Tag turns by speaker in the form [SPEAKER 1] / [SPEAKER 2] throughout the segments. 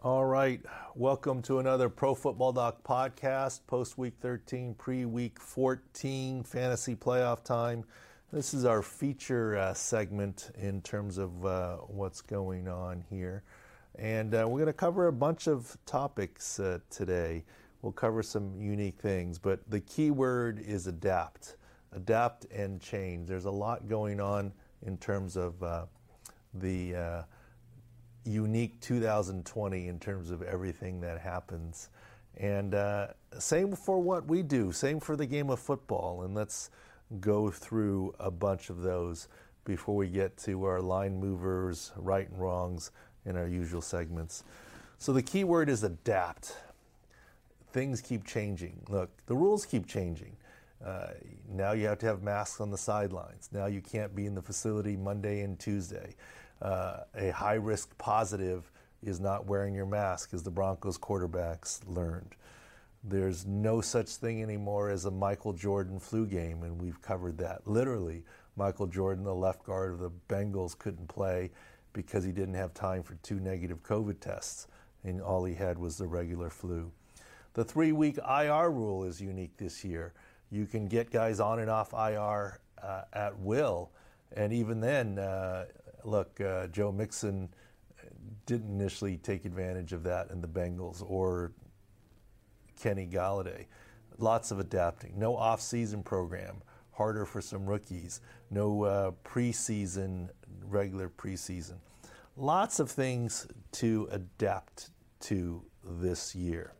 [SPEAKER 1] All right. Welcome to another Pro Football Doc podcast, post week 13, pre week 14, fantasy playoff time. This is our feature uh, segment in terms of uh, what's going on here. And uh, we're going to cover a bunch of topics uh, today. We'll cover some unique things, but the key word is adapt. Adapt and change. There's a lot going on in terms of uh, the uh, unique 2020 in terms of everything that happens. And uh, same for what we do, same for the game of football. And let's go through a bunch of those before we get to our line movers, right and wrongs in our usual segments. So the key word is adapt. Things keep changing. Look, the rules keep changing. Uh, now you have to have masks on the sidelines. Now you can't be in the facility Monday and Tuesday. Uh, a high risk positive is not wearing your mask, as the Broncos quarterbacks learned. There's no such thing anymore as a Michael Jordan flu game, and we've covered that. Literally, Michael Jordan, the left guard of the Bengals, couldn't play because he didn't have time for two negative COVID tests, and all he had was the regular flu. The three week IR rule is unique this year. You can get guys on and off IR uh, at will, and even then, uh, look, uh, Joe Mixon didn't initially take advantage of that in the Bengals or Kenny Golladay. Lots of adapting. No off-season program. Harder for some rookies. No uh, preseason, regular preseason. Lots of things to adapt to this year.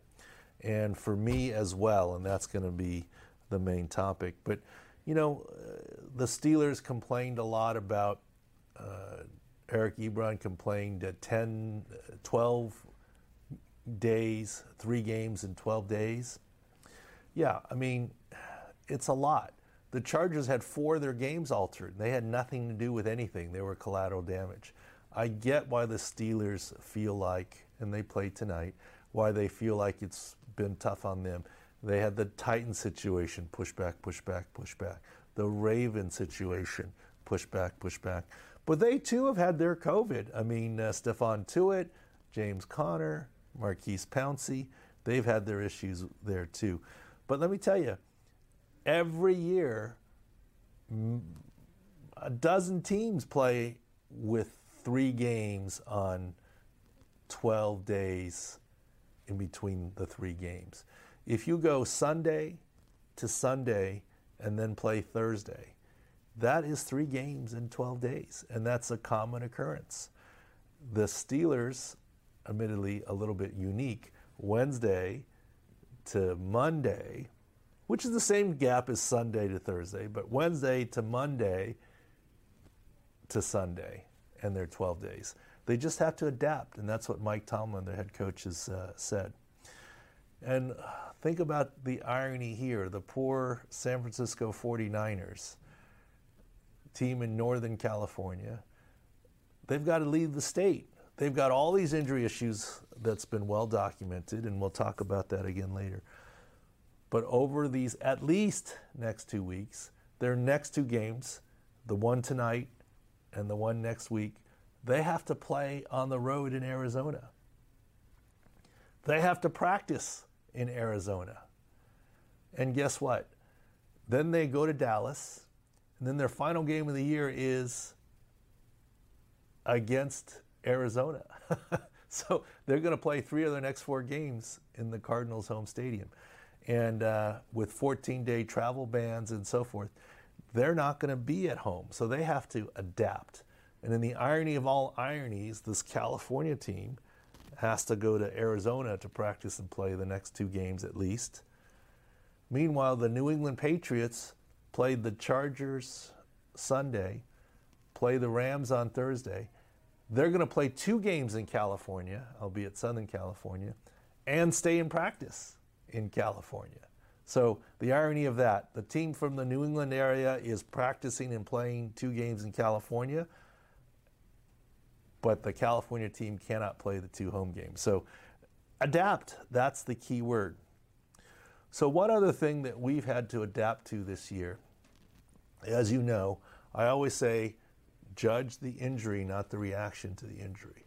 [SPEAKER 1] And for me as well, and that's going to be the main topic. But, you know, uh, the Steelers complained a lot about Uh, Eric Ebron complained at 10, 12 days, three games in 12 days. Yeah, I mean, it's a lot. The Chargers had four of their games altered. They had nothing to do with anything, they were collateral damage. I get why the Steelers feel like, and they play tonight, why they feel like it's been tough on them. They had the Titan situation, push back, push back, push back. The Raven situation, push back, push back. But they too have had their COVID. I mean, uh, Stephon Tuitt, James Conner, Maurkice Pouncey, they've had their issues there too. But let me tell you, every year, a dozen teams play with three games on 12 days in between the three games. If you go Sunday to Sunday and then play Thursday, that is three games in 12 days, and that's a common occurrence. The Steelers, admittedly a little bit unique, Wednesday to Monday, which is the same gap as Sunday to Thursday, but Wednesday to Monday to Sunday, and they're 12 days. They just have to adapt, and that's what Mike Tomlin, their head coach, has uh, said. And think about the irony here the poor San Francisco 49ers team in Northern California. They've got to leave the state. They've got all these injury issues that's been well documented, and we'll talk about that again later. But over these at least next two weeks, their next two games, the one tonight and the one next week, they have to play on the road in Arizona. They have to practice in Arizona. And guess what? Then they go to Dallas and then their final game of the year is against Arizona. so they're going to play three of their next four games in the Cardinals' home stadium. And uh, with 14 day travel bans and so forth, they're not going to be at home. So they have to adapt. And in the irony of all ironies, this California team has to go to Arizona to practice and play the next two games at least. Meanwhile, the New England Patriots played the Chargers Sunday, play the Rams on Thursday. They're going to play two games in California, albeit Southern California, and stay in practice in California. So the irony of that, the team from the New England area is practicing and playing two games in California, but the California team cannot play the two home games. So adapt, that's the key word. So one other thing that we've had to adapt to this year as you know, I always say judge the injury, not the reaction to the injury.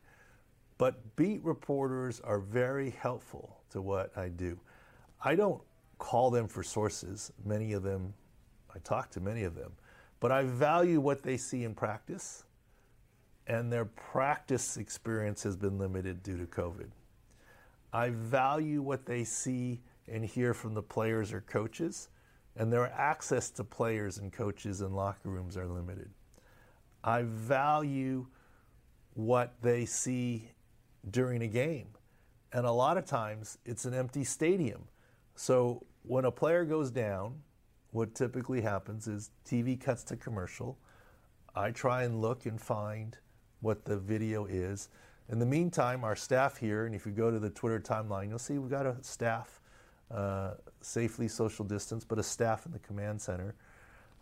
[SPEAKER 1] But beat reporters are very helpful to what I do. I don't call them for sources. Many of them, I talk to many of them, but I value what they see in practice, and their practice experience has been limited due to COVID. I value what they see and hear from the players or coaches, and their access to players and coaches and locker rooms are limited. I value what they see during a game. And a lot of times it's an empty stadium. So when a player goes down, what typically happens is TV cuts to commercial. I try and look and find what the video is. In the meantime, our staff here, and if you go to the Twitter timeline, you'll see we've got a staff, uh, safely social distance, but a staff in the command center.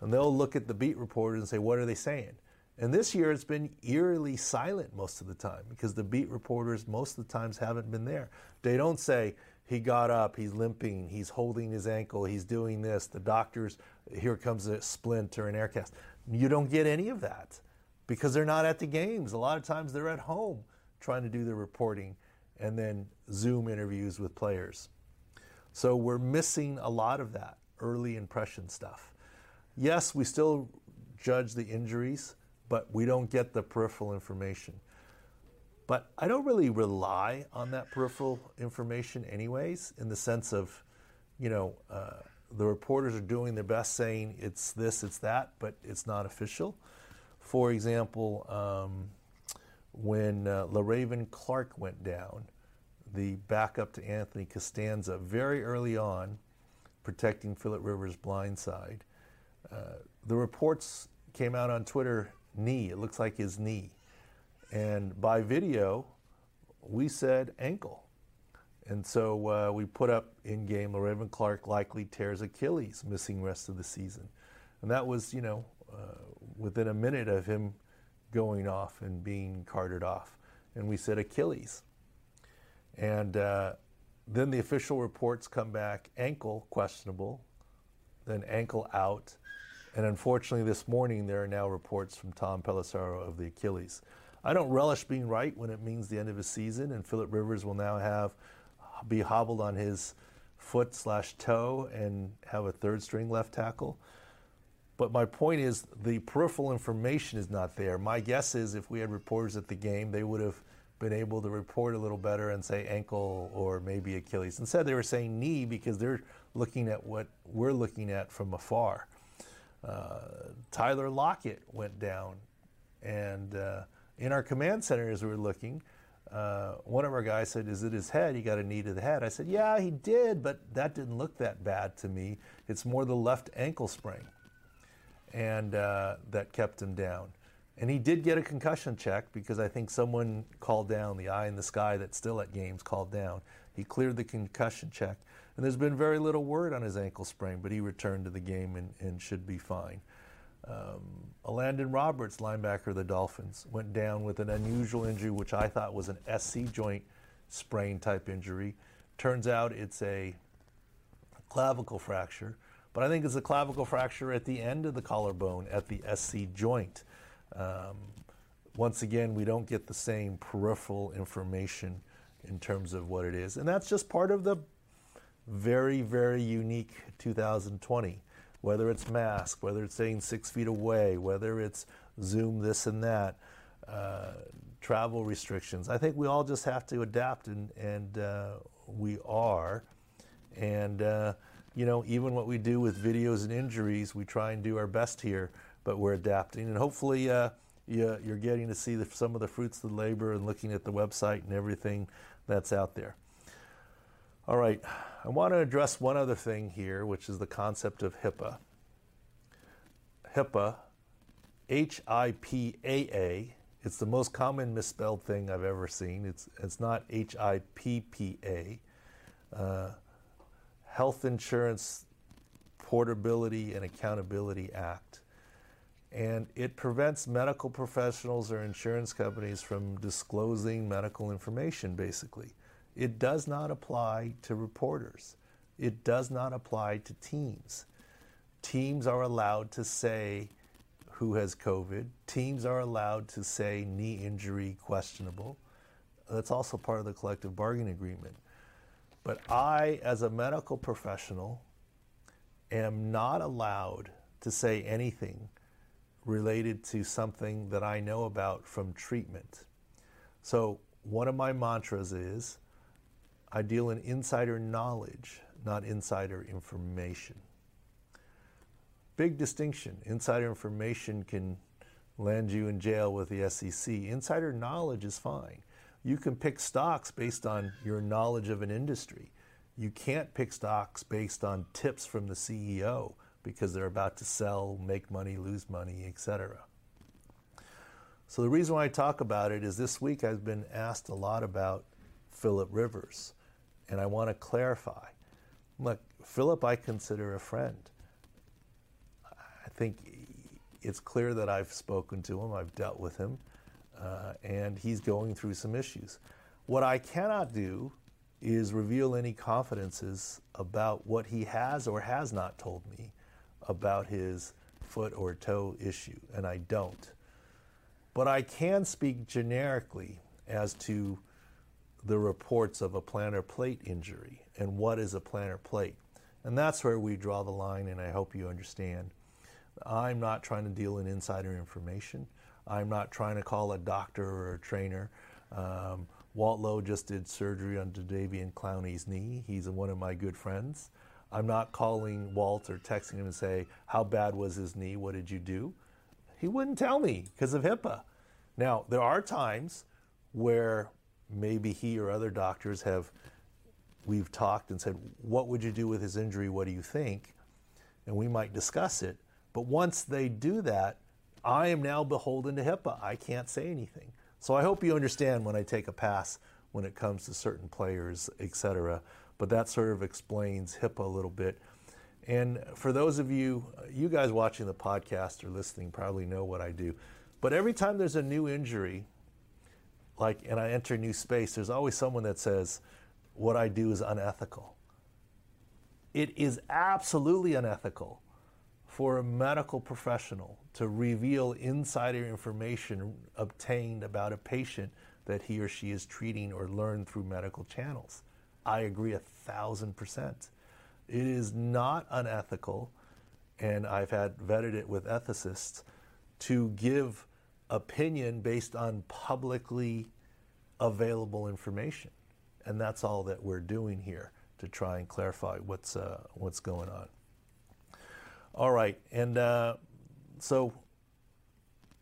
[SPEAKER 1] And they'll look at the beat reporters and say, what are they saying? And this year it's been eerily silent most of the time because the beat reporters most of the times haven't been there. They don't say, he got up, he's limping, he's holding his ankle, he's doing this, the doctors, here comes a splint or an air cast. You don't get any of that because they're not at the games. A lot of times they're at home trying to do their reporting and then Zoom interviews with players. So we're missing a lot of that early impression stuff. Yes, we still judge the injuries, but we don't get the peripheral information. But I don't really rely on that peripheral information, anyways, in the sense of, you know, uh, the reporters are doing their best saying it's this, it's that, but it's not official. For example, um, when uh, Le'Raven Clark went down, the backup to Anthony Castonzo, very early on, protecting Philip Rivers' blind side, uh, the reports came out on Twitter knee. It looks like his knee. And by video, we said ankle. And so uh, we put up in game Le'Raven Clark likely tears Achilles, missing rest of the season. And that was, you know, uh, within a minute of him going off and being carted off. And we said Achilles. And uh, then the official reports come back ankle questionable, then ankle out. And unfortunately, this morning there are now reports from Tom Pelissero of the Achilles. I don't relish being right when it means the end of a season, and Philip Rivers will now have be hobbled on his foot slash toe and have a third string left tackle. But my point is the peripheral information is not there. My guess is if we had reporters at the game, they would have been able to report a little better and say ankle or maybe Achilles. Instead, they were saying knee because they're looking at what we're looking at from afar. Uh, Tyler Lockett went down, and uh, in our command center as we were looking, uh, one of our guys said, Is it his head? He got a knee to the head. I said, Yeah, he did, but that didn't look that bad to me. It's more the left ankle sprain and uh, that kept him down. And he did get a concussion check because I think someone called down, the eye in the sky that's still at games called down. He cleared the concussion check. And there's been very little word on his ankle sprain, but he returned to the game and, and should be fine. Um, Elandon Roberts, linebacker of the Dolphins, went down with an unusual injury, which I thought was an SC joint sprain type injury. Turns out it's a clavicle fracture, but I think it's a clavicle fracture at the end of the collarbone at the SC joint. Um, once again, we don't get the same peripheral information in terms of what it is. And that's just part of the very, very unique 2020 whether it's mask, whether it's staying six feet away, whether it's Zoom this and that, uh, travel restrictions. I think we all just have to adapt, and, and uh, we are. And, uh, you know, even what we do with videos and injuries, we try and do our best here, but we're adapting. And hopefully, uh, you, you're getting to see the, some of the fruits of the labor and looking at the website and everything that's out there. All right, I want to address one other thing here, which is the concept of HIPAA. HIPAA, H I P A A, it's the most common misspelled thing I've ever seen. It's, it's not H I P P A. Uh, Health Insurance Portability and Accountability Act. And it prevents medical professionals or insurance companies from disclosing medical information, basically. It does not apply to reporters. It does not apply to teams. Teams are allowed to say who has COVID. Teams are allowed to say knee injury questionable. That's also part of the collective bargaining agreement. But I, as a medical professional, am not allowed to say anything related to something that I know about from treatment. So, one of my mantras is I deal in insider knowledge, not insider information. Big distinction. Insider information can land you in jail with the SEC. Insider knowledge is fine. You can pick stocks based on your knowledge of an industry. You can't pick stocks based on tips from the CEO because they're about to sell, make money, lose money, etc. So the reason why I talk about it is this week I've been asked a lot about Philip Rivers, and I want to clarify. Look, Philip, I consider a friend. I think it's clear that I've spoken to him, I've dealt with him, uh, and he's going through some issues. What I cannot do is reveal any confidences about what he has or has not told me about his foot or toe issue, and I don't. But I can speak generically as to the reports of a plantar plate injury and what is a plantar plate. And that's where we draw the line, and I hope you understand. I'm not trying to deal in insider information. I'm not trying to call a doctor or a trainer. Um, Walt Lowe just did surgery on Jadeveon Clowney's knee. He's one of my good friends. I'm not calling Walt or texting him and say, How bad was his knee? What did you do? He wouldn't tell me because of HIPAA. Now, there are times where maybe he or other doctors have, we've talked and said, What would you do with his injury? What do you think? And we might discuss it. But once they do that, I am now beholden to HIPAA. I can't say anything. So I hope you understand when I take a pass when it comes to certain players, et cetera but that sort of explains HIPAA a little bit. And for those of you, you guys watching the podcast or listening probably know what I do. But every time there's a new injury, like, and I enter a new space, there's always someone that says, what I do is unethical. It is absolutely unethical for a medical professional to reveal insider information obtained about a patient that he or she is treating or learned through medical channels. I agree a thousand percent. It is not unethical, and I've had vetted it with ethicists, to give opinion based on publicly available information. And that's all that we're doing here to try and clarify what's, uh, what's going on. All right, and uh, so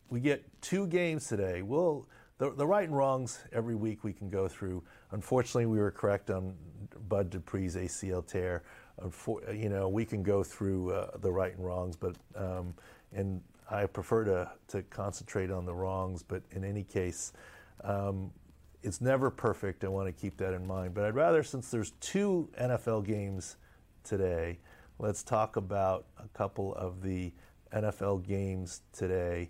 [SPEAKER 1] we get two games today. We'll the, the right and wrongs every week we can go through. Unfortunately, we were correct on Bud Dupree's ACL tear. you know, we can go through uh, the right and wrongs, but um, and I prefer to to concentrate on the wrongs. But in any case, um, it's never perfect. I want to keep that in mind. But I'd rather, since there's two NFL games today, let's talk about a couple of the NFL games today.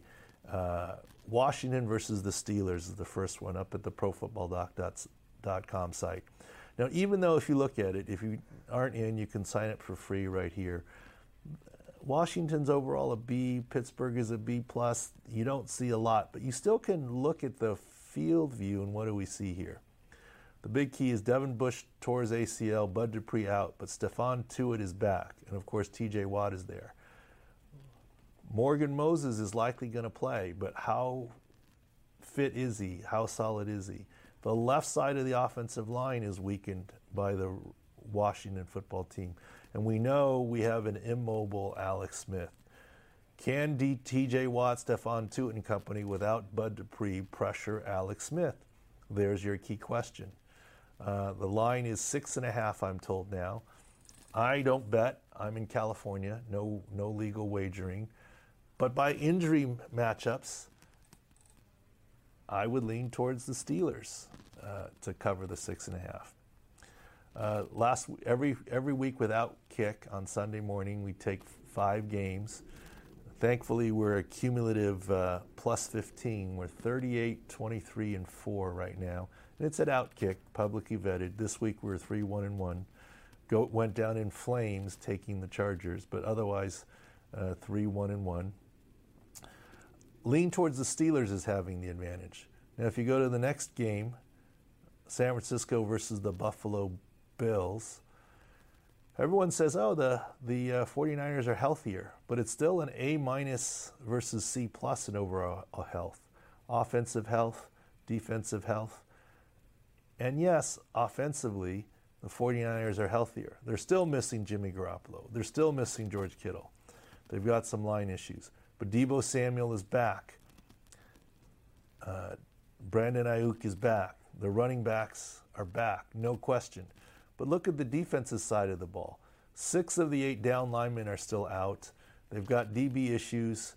[SPEAKER 1] Uh, Washington versus the Steelers is the first one up at the profootballdoc.com site. Now, even though if you look at it, if you aren't in, you can sign up for free right here. Washington's overall a B, Pittsburgh is a B plus. You don't see a lot, but you still can look at the field view and what do we see here? The big key is Devin Bush tore his ACL, Bud Dupree out, but Stephon Tuitt is back, and of course TJ Watt is there. Morgan Moses is likely going to play, but how fit is he? How solid is he? The left side of the offensive line is weakened by the Washington football team. And we know we have an immobile Alex Smith. Can D- TJ Watt, Stephon Tuitt and company without Bud Dupree pressure Alex Smith? There's your key question. Uh, the line is six and a half, I'm told now. I don't bet. I'm in California. No, no legal wagering. But by injury matchups, I would lean towards the Steelers uh, to cover the six and a half. Uh, last every every week with Outkick on Sunday morning, we take five games. Thankfully, we're a cumulative uh, plus 15. We're 38, 23, and four right now, and it's at Outkick, publicly vetted. This week we're three, one, and one. Go, went down in flames, taking the Chargers, but otherwise uh, three, one, and one lean towards the Steelers as having the advantage. Now, if you go to the next game, San Francisco versus the Buffalo Bills. Everyone says, oh, the, the uh, 49ers are healthier, but it's still an A minus versus C plus in overall health. Offensive health, defensive health. And yes, offensively, the 49ers are healthier. They're still missing Jimmy Garoppolo. They're still missing George Kittle. They've got some line issues. But Deebo Samuel is back. Uh, Brandon Aiyuk is back. The running backs are back, no question. But look at the defensive side of the ball. Six of the eight down linemen are still out. They've got DB issues.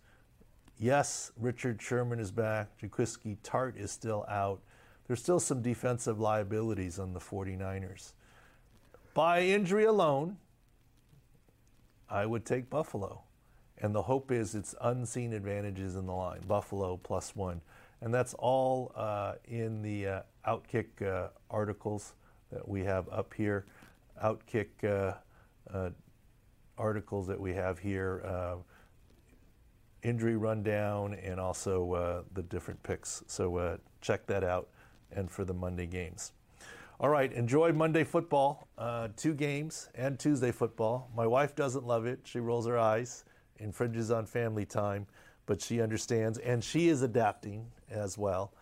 [SPEAKER 1] Yes, Richard Sherman is back. Jaquiski Tartt is still out. There's still some defensive liabilities on the 49ers. By injury alone, I would take Buffalo. And the hope is it's unseen advantages in the line. Buffalo plus one. And that's all uh, in the uh, Outkick uh, articles that we have up here. Outkick uh, uh, articles that we have here. Uh, injury rundown and also the different picks. So check that out and for the Monday games. All right, enjoy Monday football, uh, two games, and Tuesday football. My wife doesn't love it. She rolls her eyes, infringes on family time, but she understands, and she is adapting as well.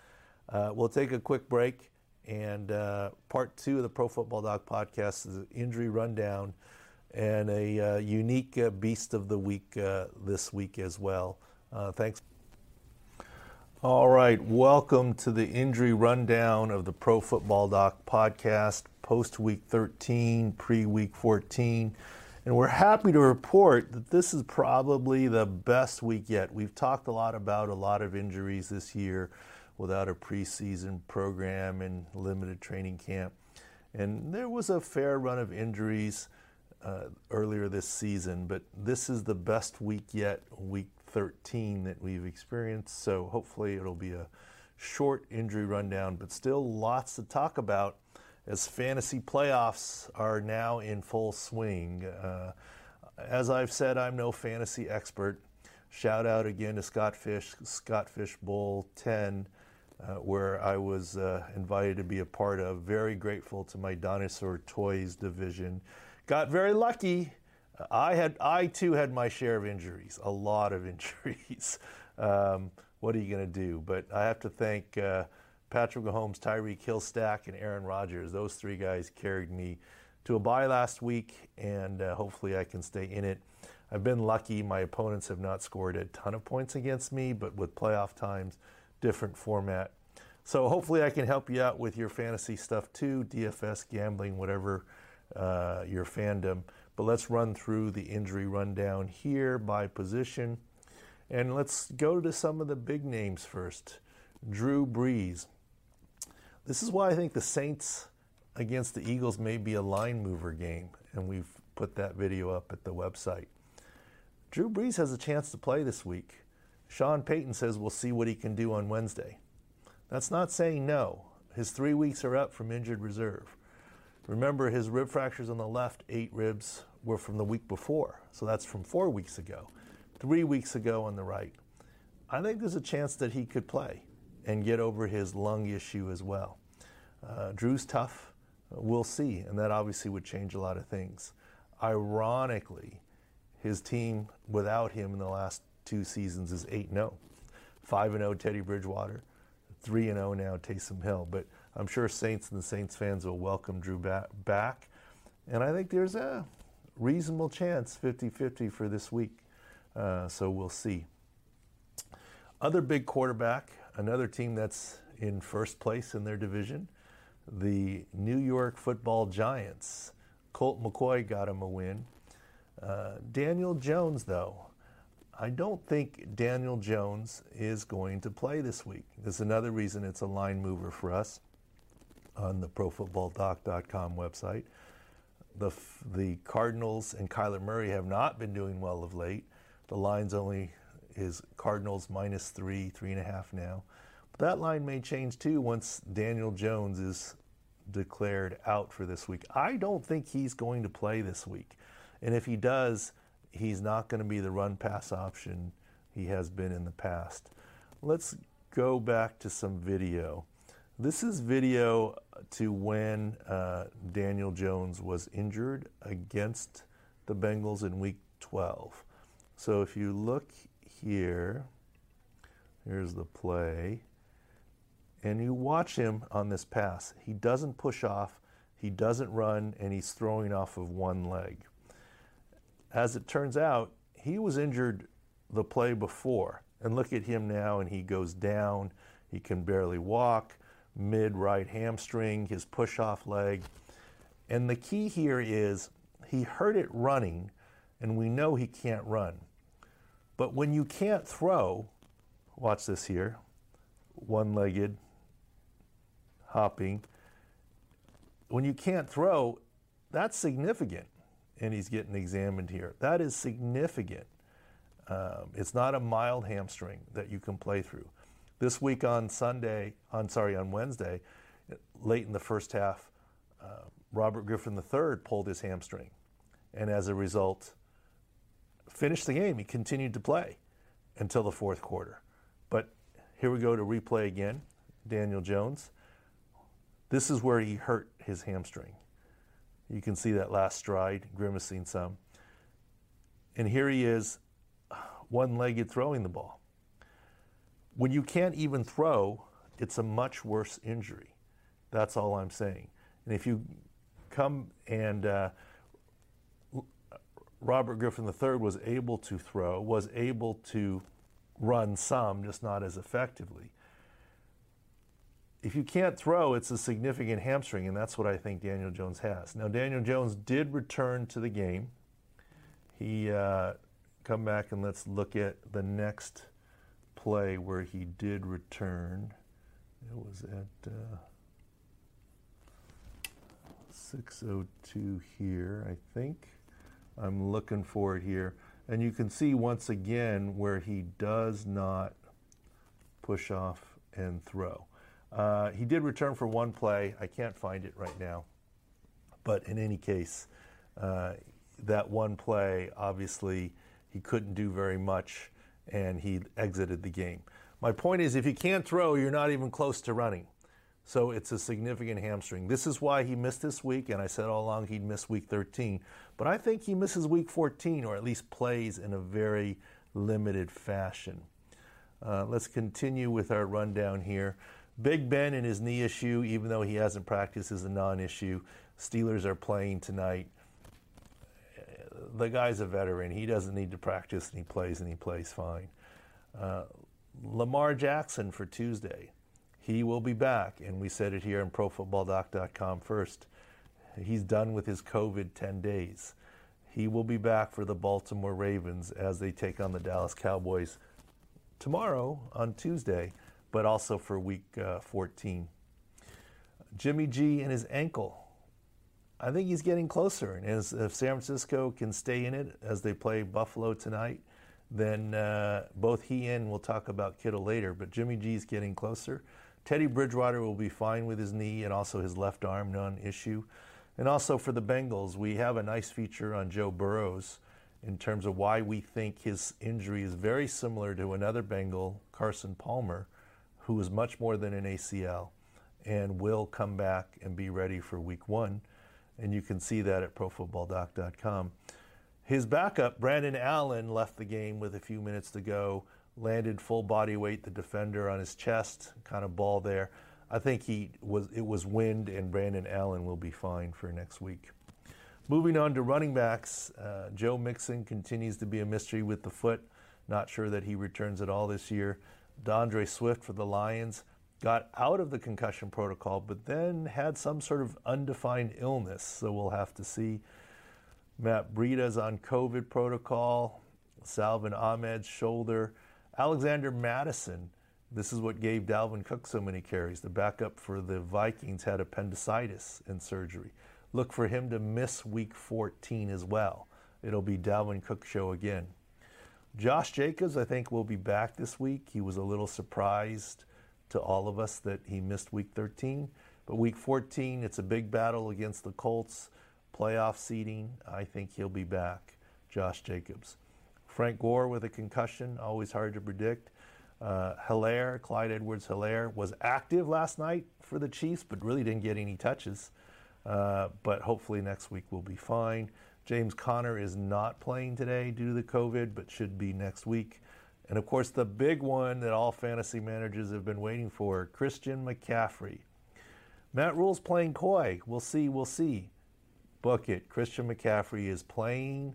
[SPEAKER 1] Uh, we'll take a quick break, and uh, part two of the Pro Football Doc podcast is injury rundown and a uh, unique uh, beast of the week uh, this week as well. thanks. All right, welcome to the injury rundown of the Pro Football Doc podcast, post week 13, pre week 14. And we're happy to report that this is probably the best week yet. We've talked a lot about a lot of injuries this year without a preseason program and limited training camp. And there was a fair run of injuries uh, earlier this season, but this is the best week yet, week 13 that we've experienced. So hopefully it'll be a short injury rundown, but still lots to talk about as fantasy playoffs are now in full swing. Uh, as I've said, I'm no fantasy expert. Shout out again to Scott Fish, Scott Fish Bowl 10, uh, where I was uh, invited to be a part of. Very grateful to my dinosaur toys division. Got very lucky I had, I too had my share of injuries, a lot of injuries. Um, what are you going to do? But I have to thank uh, Patrick Mahomes, Tyreek Hillstack, and Aaron Rodgers. Those three guys carried me to a bye last week, and uh, hopefully I can stay in it. I've been lucky. My opponents have not scored a ton of points against me, but with playoff times, different format. So hopefully I can help you out with your fantasy stuff too, DFS, gambling, whatever uh, your fandom. But let's run through the injury rundown here by position. And let's go to some of the big names first. Drew Brees. This is why I think the Saints against the Eagles may be a line mover game, and we've put that video up at the website. Drew Brees has a chance to play this week. Sean Payton says we'll see what he can do on Wednesday. That's not saying no. His three weeks are up from injured reserve. Remember, his rib fractures on the left, eight ribs, were from the week before. So that's from four weeks ago. Three weeks ago on the right. I think there's a chance that he could play and get over his lung issue as well. Uh, Drew's tough. We'll see. And that obviously would change a lot of things. Ironically, his team without him in the last two seasons is 8 0. 5 0 Teddy Bridgewater, 3 0 now Taysom Hill. But I'm sure Saints and the Saints fans will welcome Drew back. And I think there's a reasonable chance 50 50 for this week. Uh, so we'll see. Other big quarterback, another team that's in first place in their division, the New York football Giants. Colt McCoy got him a win. Uh, Daniel Jones, though, I don't think Daniel Jones is going to play this week. There's another reason it's a line mover for us on the profootballdoc.com website. The, the Cardinals and Kyler Murray have not been doing well of late. The line's only is Cardinals minus three, three and a half now. But that line may change too once Daniel Jones is declared out for this week. I don't think he's going to play this week. And if he does, he's not going to be the run pass option he has been in the past. Let's go back to some video. This is video to when uh, Daniel Jones was injured against the Bengals in week 12. So if you look here, here's the play, and you watch him on this pass. He doesn't push off, he doesn't run, and he's throwing off of one leg. As it turns out, he was injured the play before. And look at him now, and he goes down. He can barely walk, mid right hamstring, his push off leg. And the key here is he hurt it running, and we know he can't run. But when you can't throw, watch this here one legged, hopping. When you can't throw, that's significant. And he's getting examined here. That is significant. Um, it's not a mild hamstring that you can play through. This week on Sunday, on sorry, on Wednesday, late in the first half, uh, Robert Griffin III pulled his hamstring, and as a result, finished the game. He continued to play until the fourth quarter. But here we go to replay again. Daniel Jones. This is where he hurt his hamstring. You can see that last stride, grimacing some. And here he is one legged throwing the ball. When you can't even throw, it's a much worse injury. That's all I'm saying. And if you come and uh, Robert Griffin III was able to throw, was able to run some, just not as effectively. If you can't throw, it's a significant hamstring, and that's what I think Daniel Jones has. Now, Daniel Jones did return to the game. He uh, come back and let's look at the next play where he did return. It was at uh, 602 here, I think. I'm looking for it here. And you can see once again where he does not push off and throw. Uh, he did return for one play. I can't find it right now. But in any case, uh, that one play obviously he couldn't do very much and he exited the game. My point is, if you can't throw, you're not even close to running. So it's a significant hamstring. This is why he missed this week, and I said all along he'd miss week 13. But I think he misses week 14, or at least plays in a very limited fashion. Uh, let's continue with our rundown here. Big Ben and his knee issue, even though he hasn't practiced, is a non issue. Steelers are playing tonight the guy's a veteran. He doesn't need to practice, and he plays, and he plays fine. Uh, Lamar Jackson for Tuesday. He will be back, and we said it here on ProFootballDoc.com first. He's done with his COVID 10 days. He will be back for the Baltimore Ravens as they take on the Dallas Cowboys tomorrow on Tuesday, but also for week uh, 14. Jimmy G and his ankle I think he's getting closer. And as, if San Francisco can stay in it as they play Buffalo tonight, then uh, both he and we'll talk about Kittle later, but Jimmy G's getting closer. Teddy Bridgewater will be fine with his knee and also his left arm, non issue. And also for the Bengals, we have a nice feature on Joe Burrows in terms of why we think his injury is very similar to another Bengal, Carson Palmer, who is much more than an ACL and will come back and be ready for week one and you can see that at profootballdoc.com. His backup, Brandon Allen, left the game with a few minutes to go, landed full body weight, the defender on his chest, kind of ball there. I think he was it was wind, and Brandon Allen will be fine for next week. Moving on to running backs, uh, Joe Mixon continues to be a mystery with the foot. Not sure that he returns at all this year. D'Andre Swift for the Lions got out of the concussion protocol, but then had some sort of undefined illness. So we'll have to see. Matt Breida's on COVID protocol. Salvon Ahmed's shoulder. Alexander Mattison. This is what gave Dalvin Cook so many carries. The backup for the Vikings had appendicitis and surgery. Look for him to miss week 14 as well. It'll be Dalvin Cook show again. Josh Jacobs, I think, will be back this week. He was a little surprised to all of us that he missed week 13. But week 14, it's a big battle against the Colts, playoff seeding. I think he'll be back, Josh Jacobs. Frank Gore with a concussion, always hard to predict. Uh, Helaire, Clyde Edwards Helaire, was active last night for the Chiefs, but really didn't get any touches. Uh, but hopefully next week will be fine. James Conner is not playing today due to the COVID, but should be next week. And of course, the big one that all fantasy managers have been waiting for Christian McCaffrey. Matt Rhule's playing coy. We'll see, we'll see. Book it. Christian McCaffrey is playing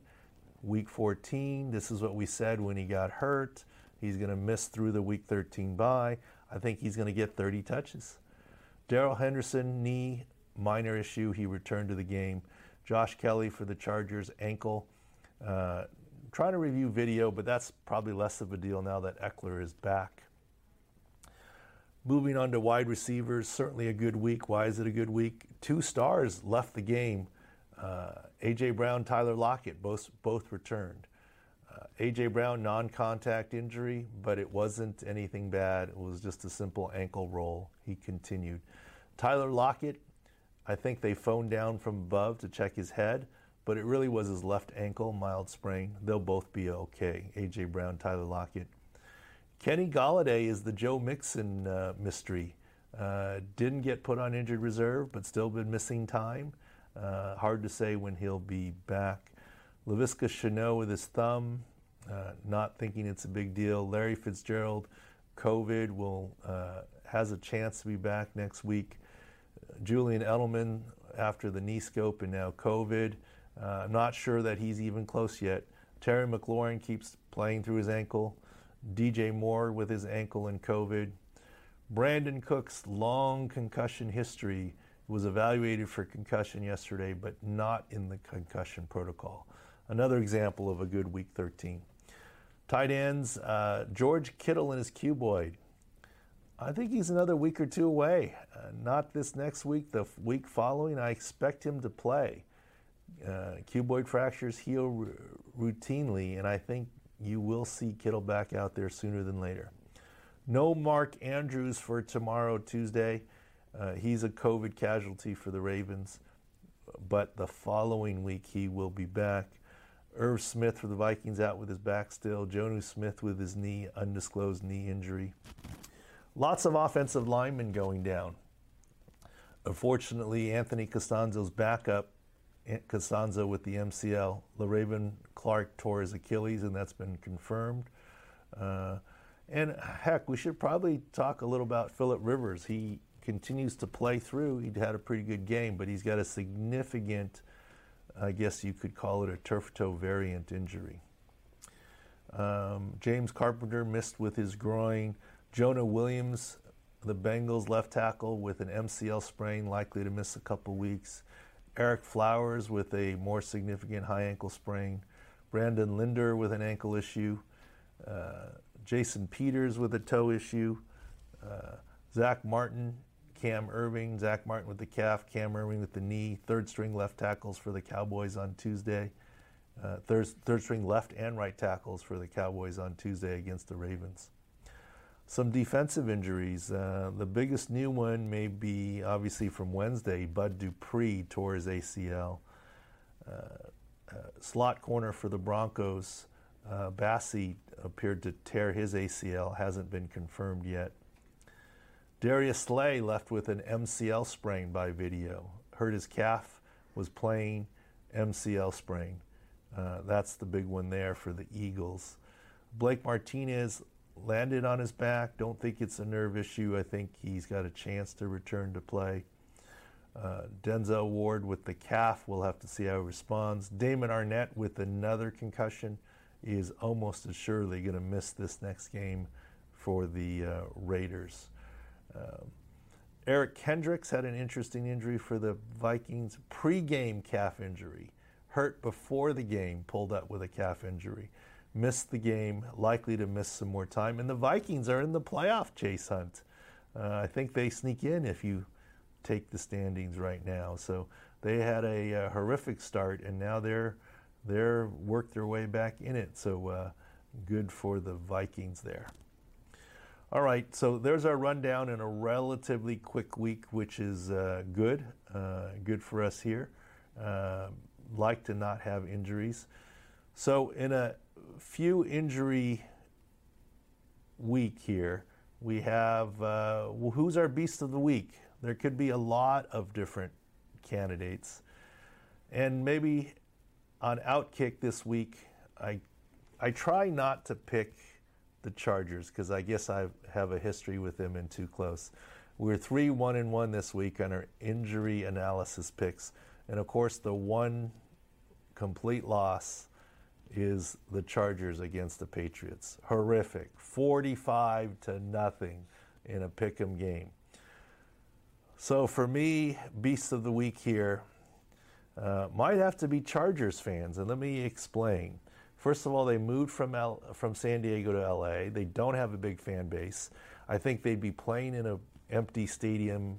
[SPEAKER 1] week 14. This is what we said when he got hurt. He's going to miss through the week 13 bye. I think he's going to get 30 touches. Darrell Henderson, knee, minor issue. He returned to the game. Josh Kelley for the Chargers, ankle. Uh, trying to review video, but that's probably less of a deal now that Ekeler is back. Moving on to wide receivers, certainly a good week. Why is it a good week? Two stars left the game. Uh, A.J. Brown, Tyler Lockett, both, both returned. Uh, A.J. Brown, non contact injury, but it wasn't anything bad. It was just a simple ankle roll. He continued. Tyler Lockett, I think they phoned down from above to check his head, but it really was his left ankle, mild sprain. They'll both be okay. A.J. Brown, Tyler Lockett. Kenny Golladay is the Joe Mixon uh, mystery. Uh, didn't get put on injured reserve, but still been missing time. Uh, hard to say when he'll be back. Laviska Shenault with his thumb, uh, not thinking it's a big deal. Larry Fitzgerald, COVID, will uh, has a chance to be back next week. Julian Edelman after the knee scope and now COVID. Uh, I'm not sure that he's even close yet. Terry McLaurin keeps playing through his ankle. DJ Moore with his ankle and COVID. Brandin Cooks' long concussion history was evaluated for concussion yesterday, but not in the concussion protocol. Another example of a good week 13. Tight ends, uh, George Kittle and his cuboid. I think he's another week or two away. Uh, not this next week, the week following. I expect him to play. Uh, cuboid fractures heal r- routinely, and I think you will see Kittle back out there sooner than later. No Mark Andrews for tomorrow, Tuesday. Uh, he's a COVID casualty for the Ravens, but the following week he will be back. Irv Smith for the Vikings out with his back still. Jonnu Smith with his knee, undisclosed knee injury. Lots of offensive linemen going down. Unfortunately, Anthony Castonzo's backup, Castonzo with the MCL. Le'Raven Clark tore his Achilles, and that's been confirmed. Uh, and heck, we should probably talk a little about Philip Rivers. He continues to play through. He had a pretty good game, but he's got a significant, I guess you could call it a turf toe variant injury. Um, James Carpenter missed with his groin. Jonah Williams, the Bengals left tackle, with an MCL sprain, likely to miss a couple weeks. Ereck Flowers with a more significant high ankle sprain. Brandon Linder with an ankle issue. Uh, Jason Peters with a toe issue. Uh, Zack Martin, Cam Erving, Zack Martin with the calf, Cam Erving with the knee. Third string left tackles for the Cowboys on Tuesday. Uh, third, third string left and right tackles for the Cowboys on Tuesday against the Ravens. Some defensive injuries. Uh, the biggest new one may be obviously from Wednesday. Bud Dupree tore his ACL. Uh, uh, slot corner for the Broncos. Uh, Bassey appeared to tear his ACL, hasn't been confirmed yet. Darius Slay left with an MCL sprain by video. Hurt his calf, was playing, MCL sprain. Uh, that's the big one there for the Eagles. Blake Martinez landed on his back. Don't think it's a nerve issue. I think he's got a chance to return to play. Uh, Denzel Ward with the calf. We'll have to see how he responds. Damon Arnette with another concussion is almost assuredly going to miss this next game for the uh, Raiders. Um, Eric Kendricks had an interesting injury for the Vikings. Pre-game calf injury. Hurt before the game, pulled up with a calf injury missed the game, likely to miss some more time. And the Vikings are in the playoff chase hunt. Uh, I think they sneak in if you take the standings right now. So they had a, a horrific start, and now they're they're worked their way back in it. So uh, good for the Vikings there. All right, so there's our rundown in a relatively quick week, which is uh, good, uh, good for us here. Uh, like to not have injuries. So in a few injury week here, we have uh, who's our beast of the week? There could be a lot of different candidates. And maybe on Outkick this week, I, I try not to pick the Chargers because I guess I have a history with them in too close. We're three one and one this week on our injury analysis picks, and of course the one complete loss is the Chargers against the Patriots. Horrific, forty-five to nothing in a pick'em game. So for me, beast of the week here uh, might have to be Chargers fans, and let me explain. First of all, they moved from L- from San Diego to LA. They don't have a big fan base. I think they'd be playing in an empty stadium,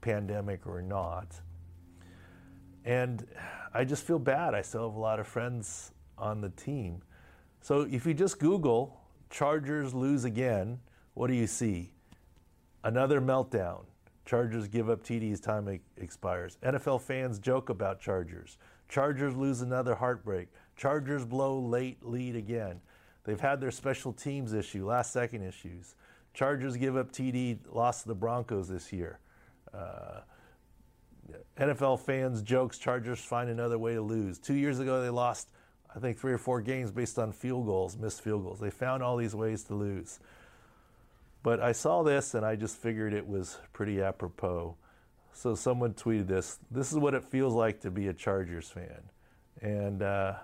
[SPEAKER 1] pandemic or not. And I just feel bad. I still have a lot of friends on the team. So if you just Google Chargers lose again, what do you see? Another meltdown. Chargers give up TD's time expires. NFL fans joke about Chargers. Chargers lose another heartbreak. Chargers blow late lead again. They've had their special teams issue, last second issues. Chargers give up TD, lost to the Broncos this year. Uh, NFL fans jokes Chargers find another way to lose. Two years ago, they lost, I think, three or four games based on field goals, missed field goals. They found all these ways to lose. But I saw this and I just figured it was pretty apropos. So someone tweeted this. This is what it feels like to be a Chargers fan. And uh,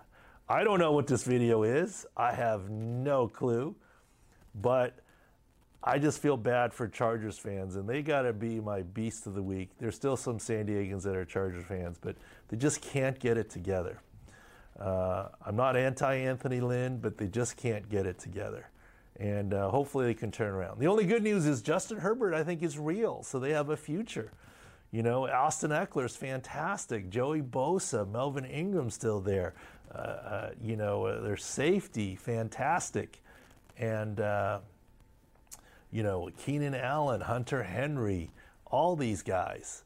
[SPEAKER 1] I don't know what this video is. I have no clue. But I just feel bad for Chargers fans, and they got to be my beast of the week. There's still some San Diegans that are Chargers fans, but they just can't get it together. Uh, I'm not anti Anthony Lynn, but they just can't get it together and uh, hopefully they can turn around. The only good news is Justin Herbert, I think, is real, so they have a future. You know, Austin Ekeler's fantastic. Joey Bosa, Melvin Ingram still there. Uh, uh, you know, uh, their safety, fantastic. And, uh, you know, Keenan Allen, Hunter Henry, all these guys.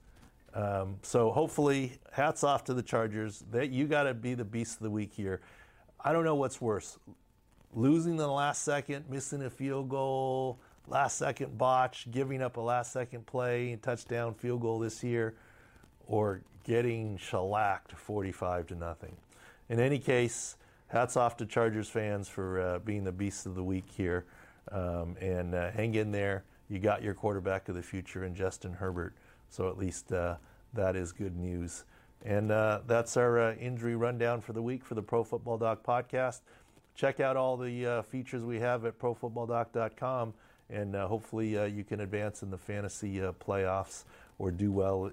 [SPEAKER 1] Um, so hopefully, hats off to the Chargers. That you got to be the beast of the week here. I don't know what's worse, losing the last second, missing a field goal, last second botch, giving up a last second play, touchdown field goal this year, or getting shellacked 45 to nothing. In any case, hats off to Chargers fans for uh, being the beast of the week here. Um, and uh, hang in there. You got your quarterback of the future in Justin Herbert. So at least uh, that is good news. And uh, that's our uh, injury rundown for the week for the Pro Football Doc podcast check out all the uh, features we have at profootballdoc.com, and hopefully you can advance in the fantasy playoffs or do well